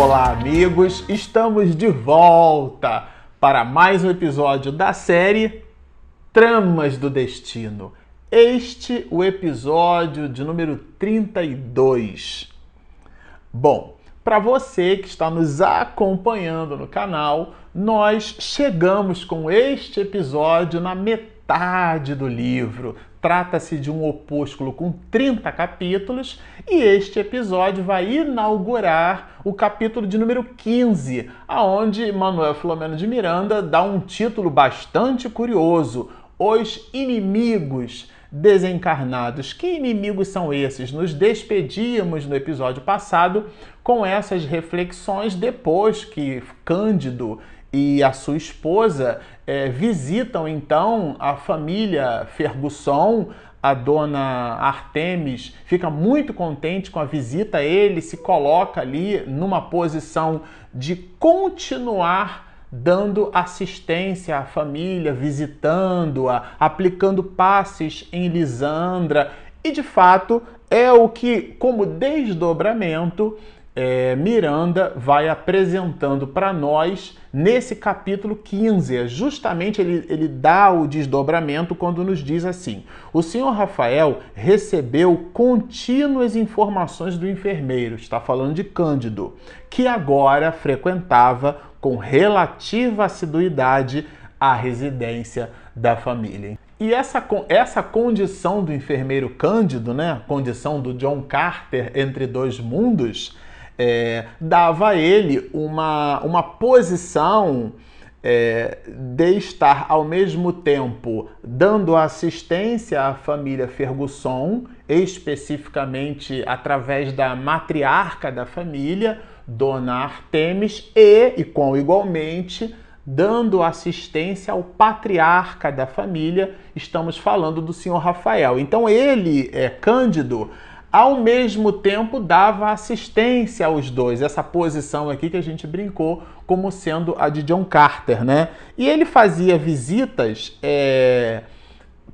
Olá, amigos! Estamos de volta para mais um episódio da série Tramas do Destino. Este o episódio de número 32. Bom, para você que está nos acompanhando no canal, nós chegamos com este episódio na metade do livro. Trata-se de um opúsculo com 30 capítulos e este episódio vai inaugurar o capítulo de número 15, aonde Manuel Filomeno de Miranda dá um título bastante curioso: Os inimigos desencarnados. Que inimigos são esses? Nos despedíamos no episódio passado com essas reflexões depois que Cândido e a sua esposa é, visitam então a família Fergusson. A dona Artemis fica muito contente com a visita, ele se coloca ali numa posição de continuar dando assistência à família, visitando-a, aplicando passes em Lisandra. E de fato é o que, como desdobramento, é, Miranda vai apresentando para nós nesse capítulo 15. É justamente ele, ele dá o desdobramento quando nos diz assim: O senhor Rafael recebeu contínuas informações do enfermeiro, está falando de Cândido, que agora frequentava com relativa assiduidade a residência da família. E essa, essa condição do enfermeiro Cândido, né, condição do John Carter entre dois mundos, é, dava a ele uma, uma posição é, de estar ao mesmo tempo dando assistência à família Ferguson, especificamente através da matriarca da família, Dona Artemis, e, e com igualmente, dando assistência ao patriarca da família, estamos falando do senhor Rafael. Então ele, é Cândido, ao mesmo tempo dava assistência aos dois. Essa posição aqui que a gente brincou como sendo a de John Carter, né? E ele fazia visitas é,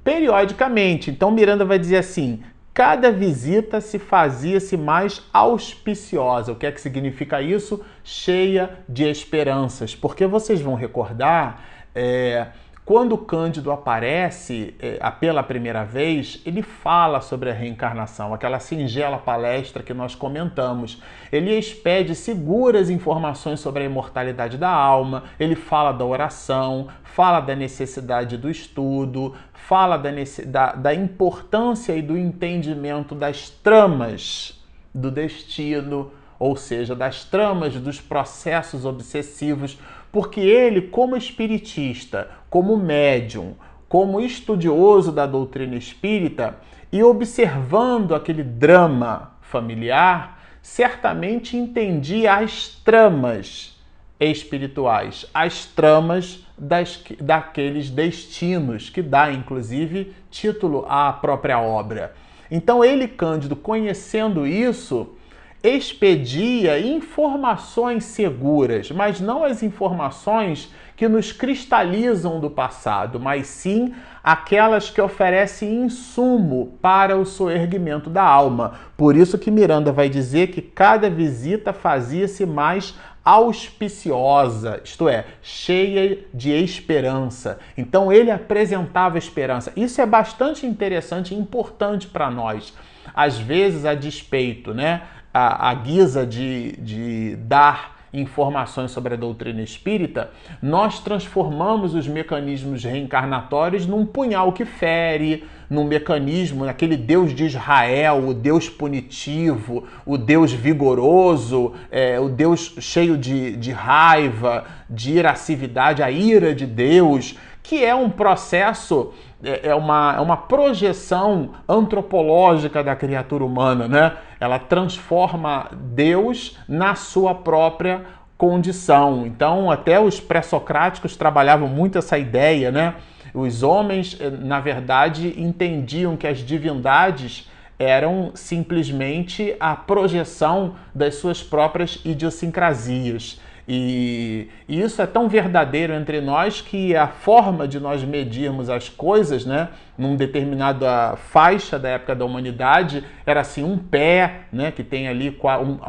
periodicamente. Então Miranda vai dizer assim: cada visita se fazia-se mais auspiciosa. O que é que significa isso? Cheia de esperanças. Porque vocês vão recordar. É, quando Cândido aparece é, pela primeira vez, ele fala sobre a reencarnação, aquela singela palestra que nós comentamos. Ele expede seguras informações sobre a imortalidade da alma, ele fala da oração, fala da necessidade do estudo, fala da, da, da importância e do entendimento das tramas do destino, ou seja, das tramas dos processos obsessivos porque ele, como espiritista, como médium, como estudioso da doutrina espírita e observando aquele drama familiar, certamente entendia as tramas espirituais, as tramas das, daqueles destinos, que dá inclusive título à própria obra. Então, ele, Cândido, conhecendo isso, expedia informações seguras, mas não as informações que nos cristalizam do passado, mas sim aquelas que oferecem insumo para o soerguimento da alma. Por isso que Miranda vai dizer que cada visita fazia-se mais auspiciosa, isto é, cheia de esperança. Então ele apresentava esperança. Isso é bastante interessante e importante para nós. Às vezes, a despeito, né? A, a guisa de, de dar informações sobre a doutrina espírita, nós transformamos os mecanismos reencarnatórios num punhal que fere, num mecanismo, naquele Deus de Israel, o Deus punitivo, o Deus vigoroso, é, o Deus cheio de, de raiva, de iracividade, a ira de Deus, que é um processo é, é uma, é uma projeção antropológica da criatura humana, né? Ela transforma Deus na sua própria condição. Então, até os pré-socráticos trabalhavam muito essa ideia, né? Os homens, eh, na verdade, entendiam que as divindades eram simplesmente a projeção das suas próprias idiosincrasias. E, e, isso é tão verdadeiro entre nós que a forma de nós medirmos as coisas, né, num determinada faixa da época da humanidade, era assim um pé, né, que tem ali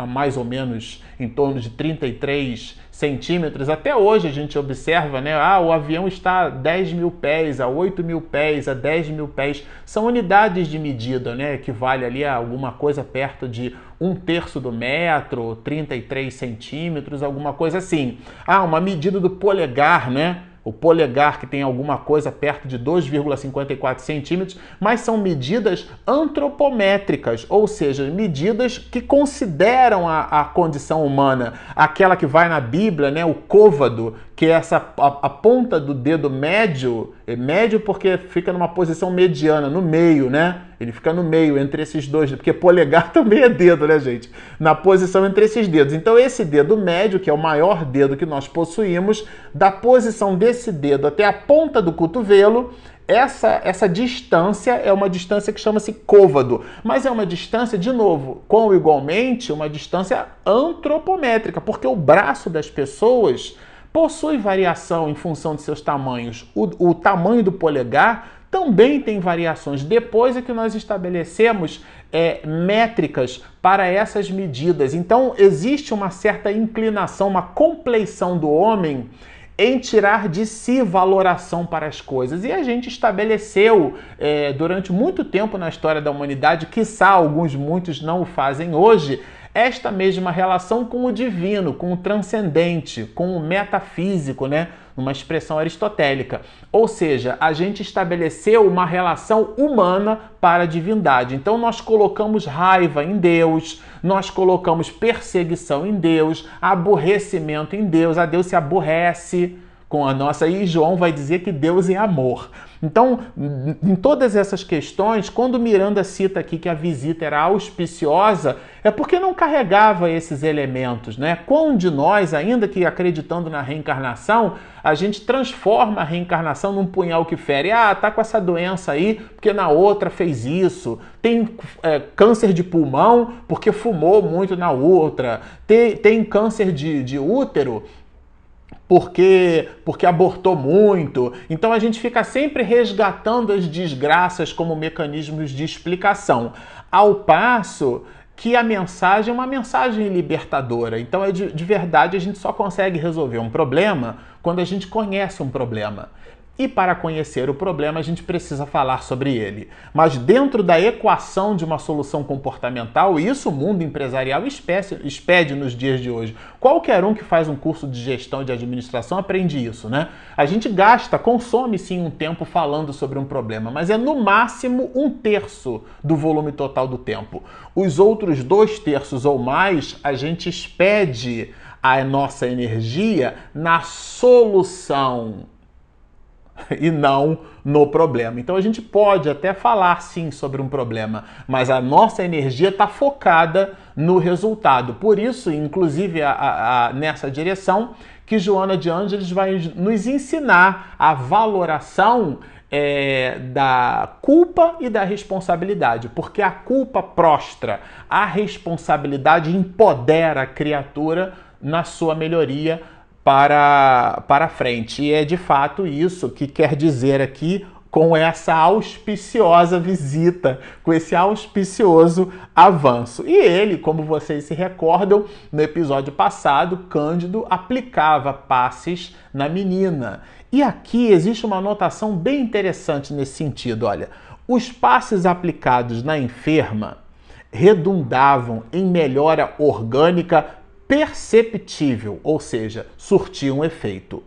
mais ou menos em torno de 33 centímetros. Até hoje a gente observa, né, ah, o avião está a 10 mil pés, a 8 mil pés, a 10 mil pés. São unidades de medida, né, que vale ali a alguma coisa perto de um terço do metro, 33 centímetros, alguma coisa assim. Ah, uma medida do polegar, né? O polegar que tem alguma coisa perto de 2,54 centímetros, mas são medidas antropométricas, ou seja, medidas que consideram a, a condição humana, aquela que vai na Bíblia, né, o côvado, que é essa a, a, ponta do dedo médio, é médio porque fica numa posição mediana, no meio, né? Ele fica no meio entre esses dois, porque polegar também é dedo, né, gente? Na posição entre esses dedos. Então, esse dedo médio, que é o maior dedo que nós possuímos, da posição desse dedo até a ponta do cotovelo, essa, essa distância é uma distância que chama-se côvado, mas é uma distância, de novo, com igualmente uma distância antropométrica, porque o braço das pessoas possui variação em função de seus tamanhos. O, o tamanho do polegar também tem variações. Depois é que nós estabelecemos é, métricas para essas medidas. Então, existe uma certa inclinação, uma compleição do homem em tirar de si valoração para as coisas. E a gente estabeleceu é, durante muito tempo na história da humanidade, quiçá alguns, muitos não o fazem hoje, esta mesma relação com o divino, com o transcendente, com o metafísico, né? Uma expressão aristotélica. Ou seja, a gente estabeleceu uma relação humana para a divindade. Então nós colocamos raiva em Deus, nós colocamos perseguição em Deus, aborrecimento em Deus, a Deus se aborrece com a nossa. E João vai dizer que Deus é amor. Então, em todas essas questões, quando Miranda cita aqui que a visita era auspiciosa, é porque não carregava esses elementos, né? Quão de nós, ainda que acreditando na reencarnação, a gente transforma a reencarnação num punhal que fere. Ah, tá com essa doença aí porque na outra fez isso. Tem é, câncer de pulmão porque fumou muito na outra. Tem, tem câncer de, de útero porque porque abortou muito. Então a gente fica sempre resgatando as desgraças como mecanismos de explicação, ao passo que a mensagem é uma mensagem libertadora. Então é de, de verdade a gente só consegue resolver um problema quando a gente conhece um problema. E para conhecer o problema, a gente precisa falar sobre ele. Mas dentro da equação de uma solução comportamental, isso o mundo empresarial expede nos dias de hoje. Qualquer um que faz um curso de gestão e de administração aprende isso, né? A gente gasta, consome sim um tempo falando sobre um problema, mas é no máximo um terço do volume total do tempo. Os outros dois terços ou mais, a gente expede a nossa energia na solução e não no problema. Então a gente pode até falar sim sobre um problema, mas a nossa energia está focada no resultado. Por isso, inclusive, a, a, a, nessa direção, que Joana de Ângeles vai nos ensinar a valoração é, da culpa e da responsabilidade, porque a culpa prostra, a responsabilidade empodera a criatura na sua melhoria para, para frente. E é de fato isso que quer dizer aqui com essa auspiciosa visita, com esse auspicioso avanço. E ele, como vocês se recordam, no episódio passado, Cândido aplicava passes na menina. E aqui existe uma anotação bem interessante nesse sentido, olha. Os passes aplicados na enferma redundavam em melhora orgânica perceptível, ou seja, surtia um efeito.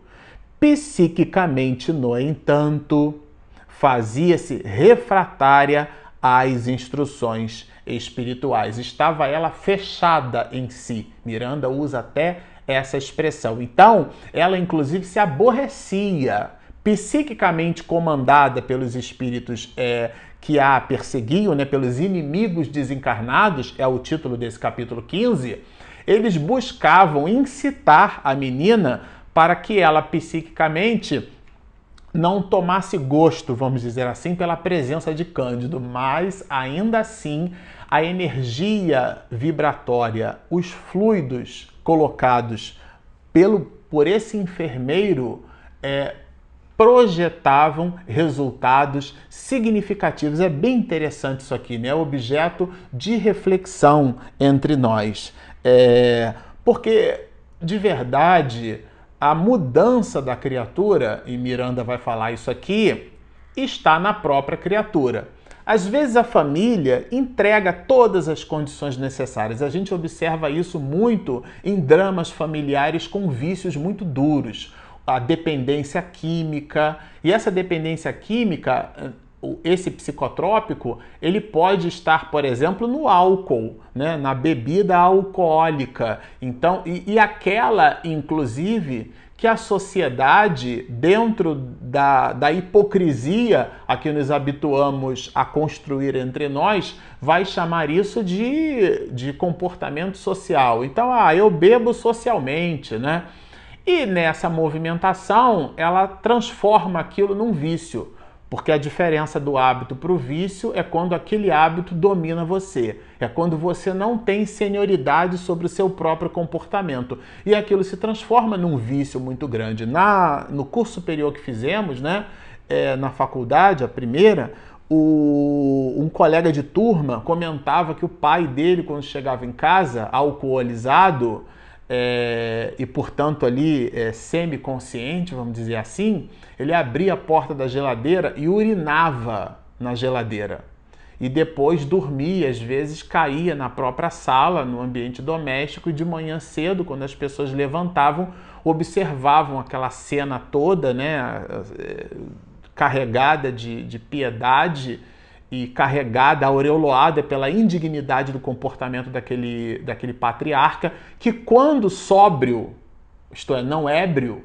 Psiquicamente, no entanto, fazia-se refratária às instruções espirituais. Estava ela fechada em si. Miranda usa até essa expressão. Então, ela inclusive se aborrecia, psiquicamente comandada pelos espíritos é, que a perseguiam, né, pelos inimigos desencarnados, é o título desse capítulo 15 eles buscavam incitar a menina para que ela psiquicamente não tomasse gosto, vamos dizer assim, pela presença de Cândido, mas ainda assim a energia vibratória, os fluidos colocados pelo por esse enfermeiro é, projetavam resultados significativos. É bem interessante isso aqui, né? Objeto de reflexão entre nós. É, porque, de verdade, a mudança da criatura, e Miranda vai falar isso aqui, está na própria criatura. Às vezes a família entrega todas as condições necessárias. A gente observa isso muito em dramas familiares com vícios muito duros. A dependência química. E essa dependência química, esse psicotrópico, ele pode estar, por exemplo, no álcool, né? na bebida alcoólica. Então, e, e aquela, inclusive, que a sociedade, dentro da, da hipocrisia a que nos habituamos a construir entre nós, vai chamar isso de, de comportamento social. Então, ah, eu bebo socialmente, né? E nessa movimentação, ela transforma aquilo num vício. Porque a diferença do hábito para o vício é quando aquele hábito domina você. É quando você não tem senioridade sobre o seu próprio comportamento. E aquilo se transforma num vício muito grande. Na, no curso superior que fizemos, né, é, na faculdade, a primeira, o, um colega de turma comentava que o pai dele, quando chegava em casa, alcoolizado, é, e, portanto, ali é, semi-consciente, vamos dizer assim, ele abria a porta da geladeira e urinava na geladeira. E depois dormia, às vezes caía na própria sala, no ambiente doméstico, e de manhã cedo, quando as pessoas levantavam, observavam aquela cena toda, né, carregada de, de piedade e carregada, aureolada pela indignidade do comportamento daquele, daquele patriarca, que quando sóbrio, isto é, não ébrio,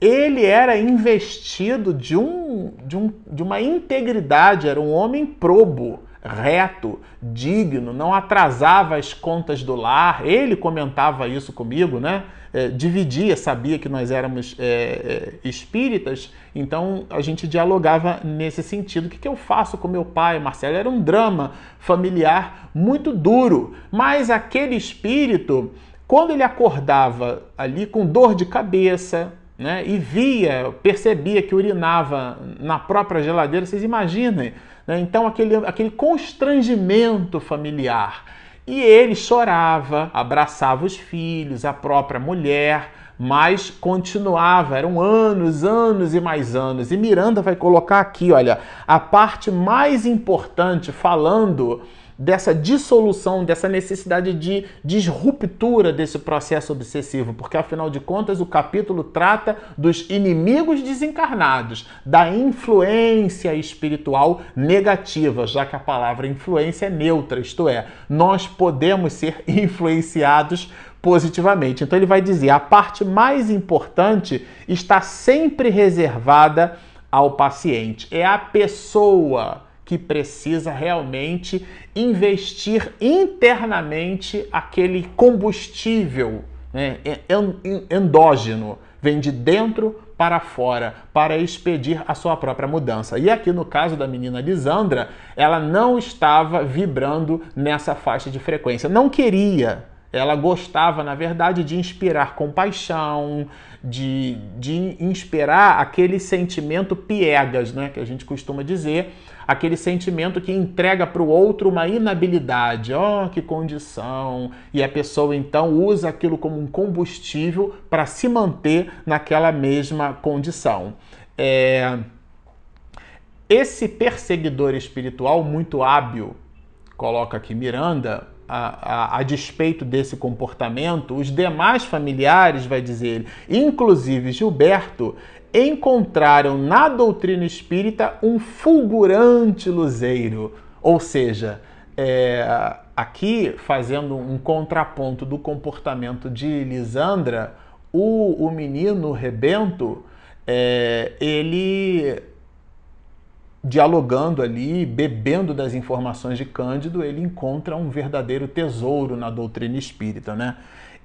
ele era investido de, um, de, um, de uma integridade, era um homem probo, reto, digno, não atrasava as contas do lar. Ele comentava isso comigo, né? É, dividia, sabia que nós éramos é, é, espíritas, então a gente dialogava nesse sentido. O que, que eu faço com meu pai, Marcelo? Era um drama familiar muito duro, mas aquele espírito, quando ele acordava ali com dor de cabeça, né, e via, percebia que urinava na própria geladeira, vocês imaginem né? Então, aquele, aquele constrangimento familiar. E ele chorava, abraçava os filhos, a própria mulher, mas continuava, eram anos, anos e mais anos. E Miranda vai colocar aqui, olha, a parte mais importante falando dessa dissolução, dessa necessidade de disruptura desse processo obsessivo, porque afinal de contas o capítulo trata dos inimigos desencarnados, da influência espiritual negativa, já que a palavra influência é neutra, isto é, nós podemos ser influenciados positivamente. Então ele vai dizer: a parte mais importante está sempre reservada ao paciente, é a pessoa que precisa realmente investir internamente aquele combustível né, endógeno, vem de dentro para fora, para expedir a sua própria mudança. E aqui no caso da menina Lisandra, ela não estava vibrando nessa faixa de frequência, não queria. Ela gostava, na verdade, de inspirar compaixão, de, de inspirar aquele sentimento piegas, né, que a gente costuma dizer, aquele sentimento que entrega para o outro uma inabilidade. Oh, que condição! E a pessoa então usa aquilo como um combustível para se manter naquela mesma condição. É... Esse perseguidor espiritual muito hábil, coloca aqui Miranda, a, a, a, despeito desse comportamento, os demais familiares, vai dizer ele, inclusive Gilberto, encontraram na doutrina espírita um fulgurante luzeiro. Ou seja, é, aqui fazendo um contraponto do comportamento de Lisandra, o, o menino rebento, é, ele dialogando ali, bebendo das informações de Cândido, ele encontra um verdadeiro tesouro na doutrina espírita, né?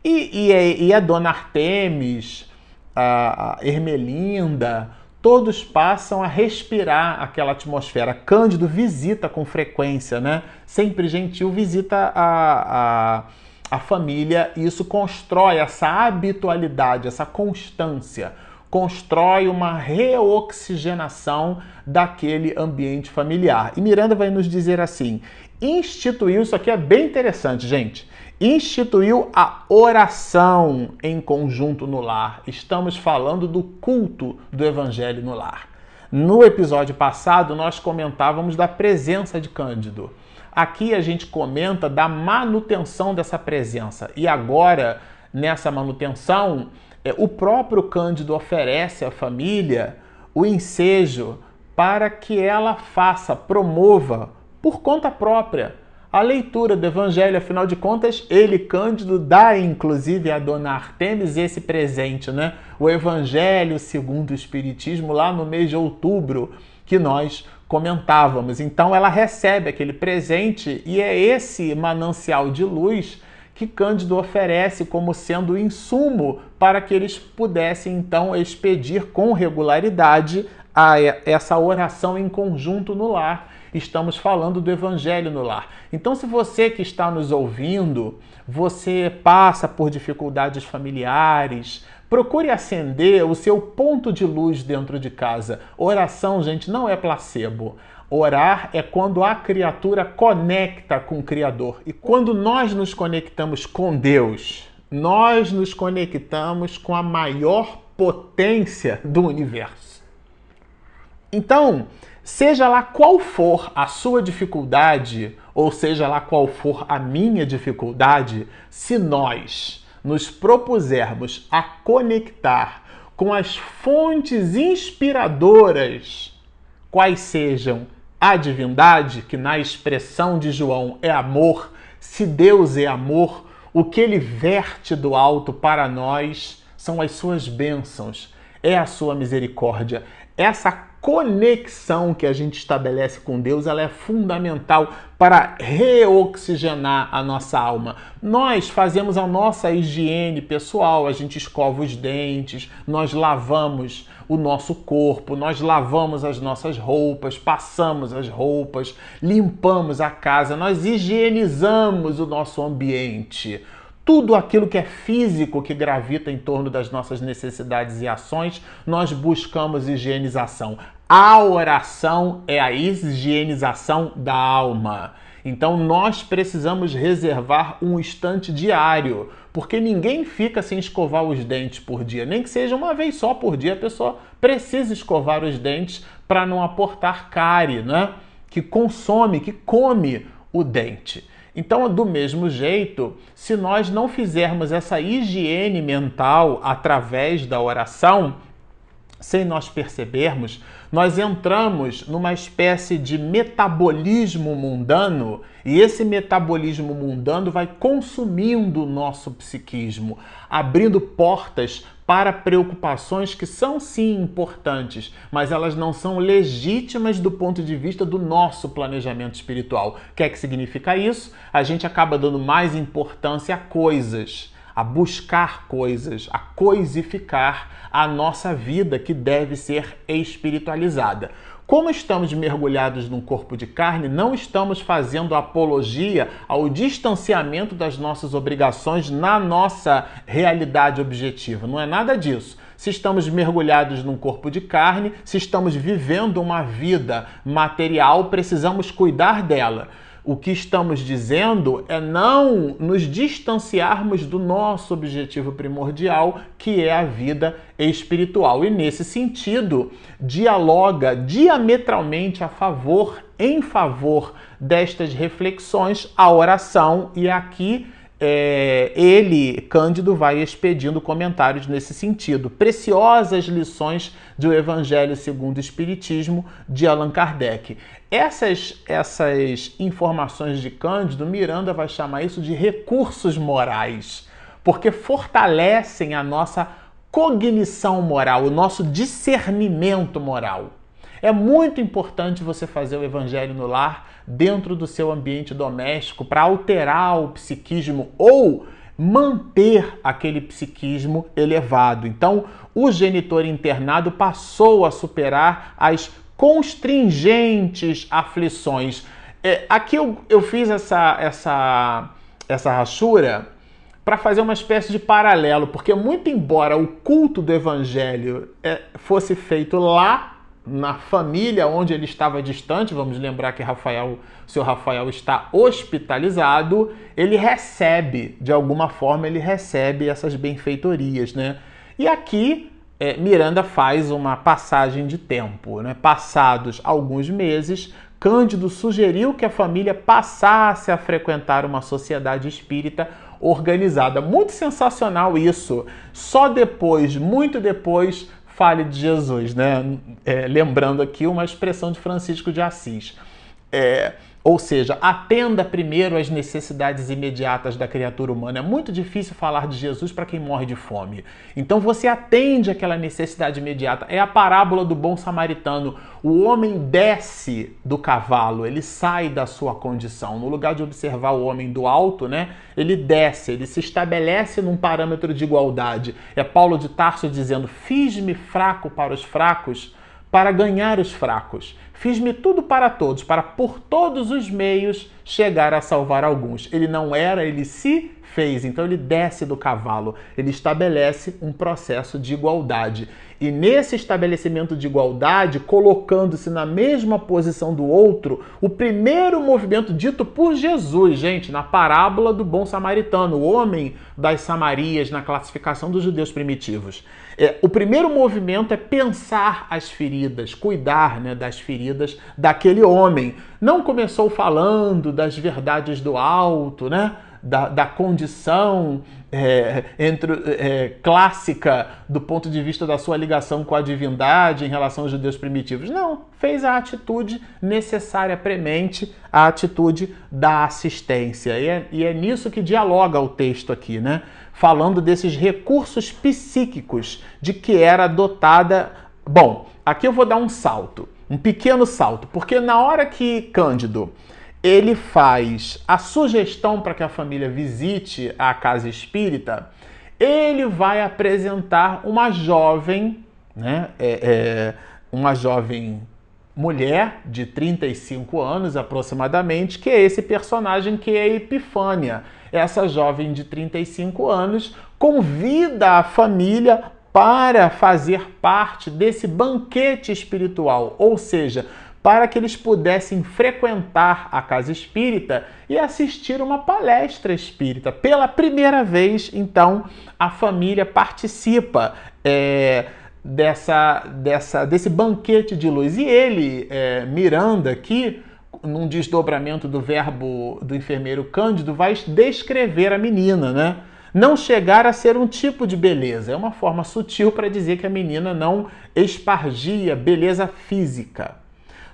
E, e, e a dona Artemis, a, Ermelinda, todos passam a respirar aquela atmosfera. Cândido visita com frequência, né? Sempre gentil, visita a, a, a família e isso constrói essa habitualidade, essa constância. Constrói uma reoxigenação daquele ambiente familiar. E Miranda vai nos dizer assim: instituiu, isso aqui é bem interessante, gente. Instituiu a oração em conjunto no lar. Estamos falando do culto do evangelho no lar. No episódio passado, nós comentávamos da presença de Cândido. Aqui a gente comenta da manutenção dessa presença. E agora, nessa manutenção, o próprio Cândido oferece à família o ensejo para que ela faça, promova, por conta própria, a leitura do Evangelho. Afinal de contas, ele, Cândido, dá inclusive a Dona Artemis esse presente, né? O Evangelho segundo o Espiritismo, lá no mês de outubro, que nós comentávamos. Então, ela recebe aquele presente e é esse manancial de luz que Cândido oferece como sendo insumo para que eles pudessem então expedir com regularidade a essa oração em conjunto no lar. Estamos falando do evangelho no lar. Então, se você que está nos ouvindo, você passa por dificuldades familiares, procure acender o seu ponto de luz dentro de casa. Oração, gente, não é placebo. Orar é quando a criatura conecta com o Criador. E quando nós nos conectamos com Deus, nós nos conectamos com a maior potência do universo. Então, seja lá qual for a sua dificuldade, ou seja lá qual for a minha dificuldade, se nós nos propusermos a conectar com as fontes inspiradoras, quais sejam a divindade, que na expressão de João é amor, se Deus é amor, o que ele verte do alto para nós são as suas bênçãos, é a sua misericórdia. Essa conexão que a gente estabelece com Deus, ela é fundamental para reoxigenar a nossa alma. Nós fazemos a nossa higiene pessoal, a gente escova os dentes, nós lavamos o nosso corpo, nós lavamos as nossas roupas, passamos as roupas, limpamos a casa, nós higienizamos o nosso ambiente. Tudo aquilo que é físico que gravita em torno das nossas necessidades e ações, nós buscamos higienização. A oração é a higienização da alma. Então nós precisamos reservar um instante diário, porque ninguém fica sem escovar os dentes por dia, nem que seja uma vez só por dia, a pessoa precisa escovar os dentes para não aportar cárie, né? Que consome, que come o dente. Então, do mesmo jeito, se nós não fizermos essa higiene mental através da oração, sem nós percebermos, nós entramos numa espécie de metabolismo mundano e esse metabolismo mundano vai consumindo o nosso psiquismo, abrindo portas para preocupações que são sim importantes, mas elas não são legítimas do ponto de vista do nosso planejamento espiritual. O que é que significa isso? A gente acaba dando mais importância a coisas a buscar coisas, a coisificar a nossa vida que deve ser espiritualizada. Como estamos mergulhados num corpo de carne, não estamos fazendo apologia ao distanciamento das nossas obrigações na nossa realidade objetiva. Não é nada disso. Se estamos mergulhados num corpo de carne, se estamos vivendo uma vida material, precisamos cuidar dela. O que estamos dizendo é não nos distanciarmos do nosso objetivo primordial, que é a vida espiritual. E nesse sentido, dialoga diametralmente a favor, em favor destas reflexões, a oração, e aqui é, ele, Cândido, vai expedindo comentários nesse sentido. Preciosas lições do Evangelho segundo o Espiritismo de Allan Kardec. Essas, essas informações de Cândido, Miranda vai chamar isso de recursos morais, porque fortalecem a nossa cognição moral, o nosso discernimento moral. É muito importante você fazer o evangelho no lar dentro do seu ambiente doméstico para alterar o psiquismo ou manter aquele psiquismo elevado. Então, o genitor internado passou a superar as constringentes aflições. É, aqui eu, eu fiz essa, essa, essa rachura para fazer uma espécie de paralelo, porque muito embora o culto do evangelho é, fosse feito lá na família onde ele estava distante, vamos lembrar que Rafael, seu Rafael está hospitalizado, ele recebe, de alguma forma, ele recebe essas benfeitorias, né? E aqui é, Miranda faz uma passagem de tempo, né? Passados alguns meses, Cândido sugeriu que a família passasse a frequentar uma sociedade espírita organizada. Muito sensacional isso. Só depois, muito depois, fale de Jesus, né? É, lembrando aqui uma expressão de Francisco de Assis. É, ou seja, atenda primeiro às necessidades imediatas da criatura humana. É muito difícil falar de Jesus para quem morre de fome. Então você atende aquela necessidade imediata. É a parábola do bom samaritano. O homem desce do cavalo, ele sai da sua condição. No lugar de observar o homem do alto, né? Ele desce, ele se estabelece num parâmetro de igualdade. É Paulo de Tarso dizendo: "Fiz-me fraco para os fracos, para ganhar os fracos. Fiz-me tudo para todos, para por todos os meios chegar a salvar alguns. Ele não era, ele se fez. Então ele desce do cavalo, ele estabelece um processo de igualdade. E nesse estabelecimento de igualdade, colocando-se na mesma posição do outro, o primeiro movimento dito por Jesus, gente, na parábola do bom samaritano, o homem das Samarias, na classificação dos judeus primitivos. É, o primeiro movimento é pensar as feridas, cuidar né, das feridas daquele homem. Não começou falando das verdades do alto, né? Da, da condição é, entre, é, clássica do ponto de vista da sua ligação com a divindade em relação aos judeus primitivos. Não, fez a atitude necessária premente, a atitude da assistência. E é, e é nisso que dialoga o texto aqui, né? Falando desses recursos psíquicos de que era dotada. Bom, aqui eu vou dar um salto, um pequeno salto, porque na hora que Cândido ele faz a sugestão para que a família visite a casa espírita, ele vai apresentar uma jovem, né, é, é, uma jovem mulher de 35 anos aproximadamente, que é esse personagem que é Epifânia. Essa jovem de 35 anos convida a família para fazer parte desse banquete espiritual, ou seja, para que eles pudessem frequentar a casa espírita e assistir uma palestra espírita. Pela primeira vez, então, a família participa. É, dessa, dessa, desse banquete de luz. E ele, é, Miranda, aqui, num desdobramento do verbo do enfermeiro Cândido, vai descrever a menina, né? Não chegar a ser um tipo de beleza. É uma forma sutil para dizer que a menina não espargia beleza física.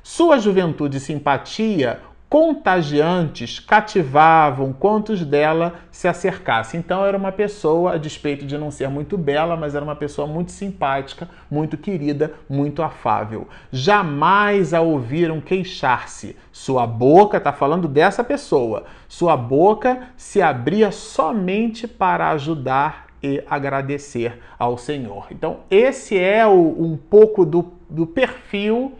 Sua juventude e simpatia contagiantes cativavam quantos dela se acercassem. Então era uma pessoa, a despeito de não ser muito bela, mas era uma pessoa muito simpática, muito querida, muito afável. Jamais a ouviram queixar-se. Sua boca, está falando dessa pessoa, sua boca se abria somente para ajudar e agradecer ao Senhor. Então esse é o, um pouco do, do perfil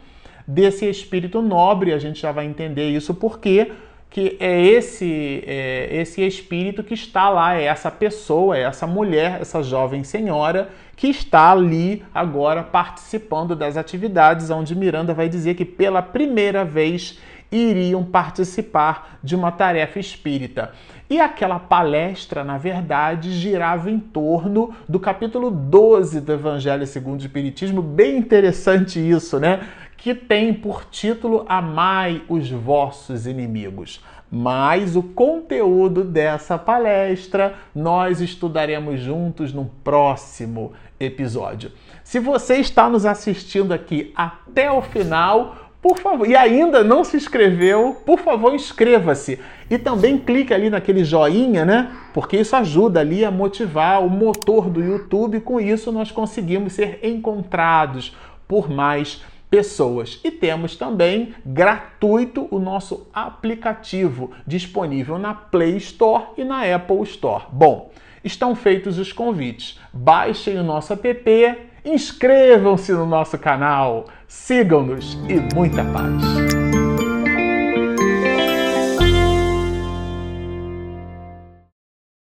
desse espírito nobre. A gente já vai entender isso porque que é esse é esse espírito que está lá, é essa pessoa, é essa mulher, essa jovem senhora que está ali agora participando das atividades, onde Miranda vai dizer que pela primeira vez iriam participar de uma tarefa espírita. E aquela palestra, na verdade, girava em torno do capítulo 12 do Evangelho segundo o Espiritismo. Bem interessante isso, né? Que tem por título Amai os vossos inimigos. Mas o conteúdo dessa palestra nós estudaremos juntos no próximo episódio. Se você está nos assistindo aqui até o final, por favor, e ainda não se inscreveu, por favor, inscreva-se. E também clique ali naquele joinha, né? Porque isso ajuda ali a motivar o motor do YouTube. Com isso, nós conseguimos ser encontrados por mais pessoas. E temos também gratuito o nosso aplicativo disponível na Play Store e na Apple Store. Bom, estão feitos os convites. Baixem o nosso app, inscrevam-se no nosso canal, sigam-nos e muita paz.